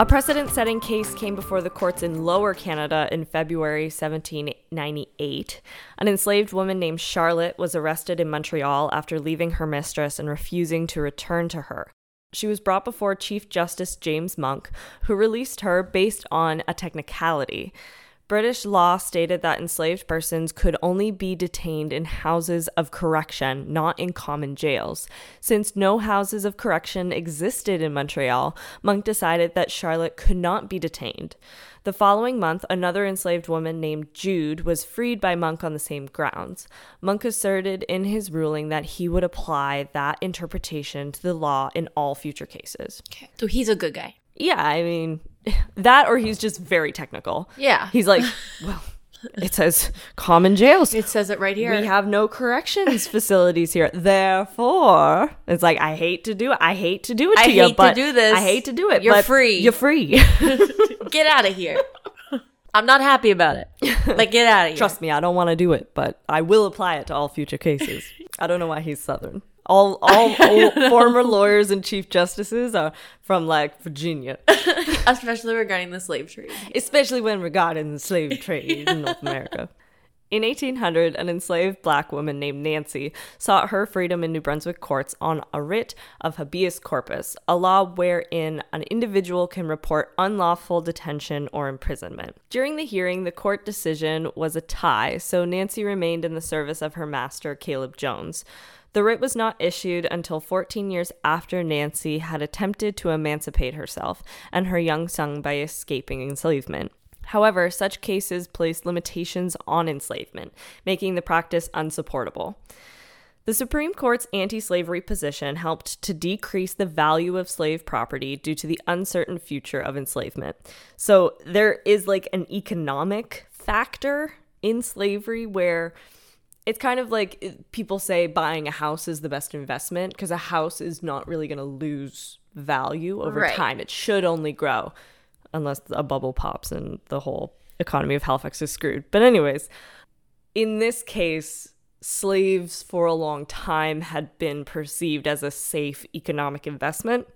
A precedent setting case came before the courts in Lower Canada in February 1798. An enslaved woman named Charlotte was arrested in Montreal after leaving her mistress and refusing to return to her. She was brought before Chief Justice James Monk, who released her based on a technicality. British law stated that enslaved persons could only be detained in houses of correction, not in common jails. Since no houses of correction existed in Montreal, Monk decided that Charlotte could not be detained. The following month, another enslaved woman named Jude was freed by Monk on the same grounds. Monk asserted in his ruling that he would apply that interpretation to the law in all future cases. Okay. So he's a good guy. Yeah, I mean, that or he's just very technical. Yeah. He's like, well, it says common jails. It says it right here. We have no corrections facilities here. Therefore, it's like I hate to do it. I hate to do it to I you, hate to do this. I hate to do it. You're free. You're free. get out of here. I'm not happy about it. Like, get out of here. Trust me, I don't want to do it, but I will apply it to all future cases. I don't know why he's Southern. All all former lawyers and chief justices are from like Virginia, Especially regarding the slave trade. especially when regarding the slave trade in North America. In 1800, an enslaved black woman named Nancy sought her freedom in New Brunswick courts on a writ of habeas corpus, a law wherein an individual can report unlawful detention or imprisonment. During the hearing, the court decision was a tie, so Nancy remained in the service of her master, Caleb Jones. The writ was not issued until 14 years after Nancy had attempted to emancipate herself and her young son by escaping enslavement. However, such cases placed limitations on enslavement, making the practice unsupportable. The Supreme Court's anti slavery position helped to decrease the value of slave property due to the uncertain future of enslavement. So there is like an economic factor in slavery where it's kind of like eh, people say buying a house is the best investment because a house is not really going to lose value over Right. time. It should only grow unless a bubble pops and the whole economy of Halifax is screwed. But, anyways, in this case, slaves for a long time had been perceived as a safe economic investment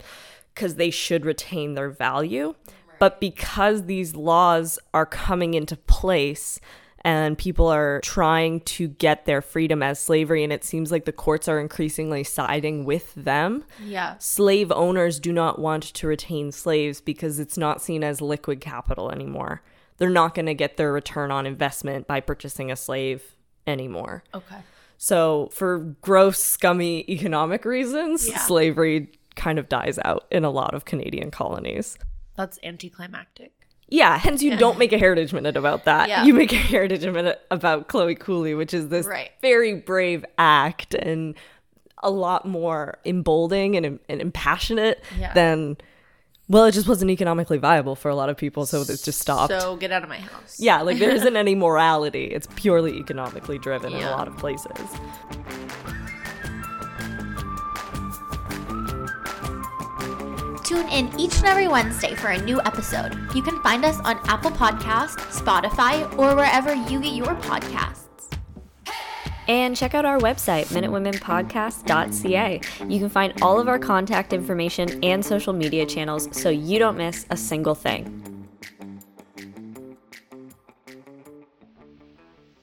because they should retain their value. But because these laws are coming into place and people are trying to get their freedom as slavery, and it seems like the courts are increasingly siding with them, Yeah. slave owners do not want to retain slaves because it's not seen as liquid capital anymore. They're not going to get their return on investment by purchasing a slave anymore. Okay. So, for gross, scummy economic reasons, Yeah. slavery kind of dies out in a lot of Canadian colonies. That's anticlimactic. Yeah, hence you don't make a heritage minute about that. Yeah. You make a heritage minute about Chloe Cooley, which is this Right. very brave act and a lot more emboldening and, and impassionate Yeah. than well, it just wasn't economically viable for a lot of people, so it just stopped. So get out of my house. yeah, like there isn't any morality. It's purely economically driven in a lot of places. Tune in each and every Wednesday for a new episode. You can find us on Apple Podcasts, Spotify, or wherever you get your podcasts. And check out our website, minutewomenpodcast.ca. You can find all of our contact information and social media channels so you don't miss a single thing.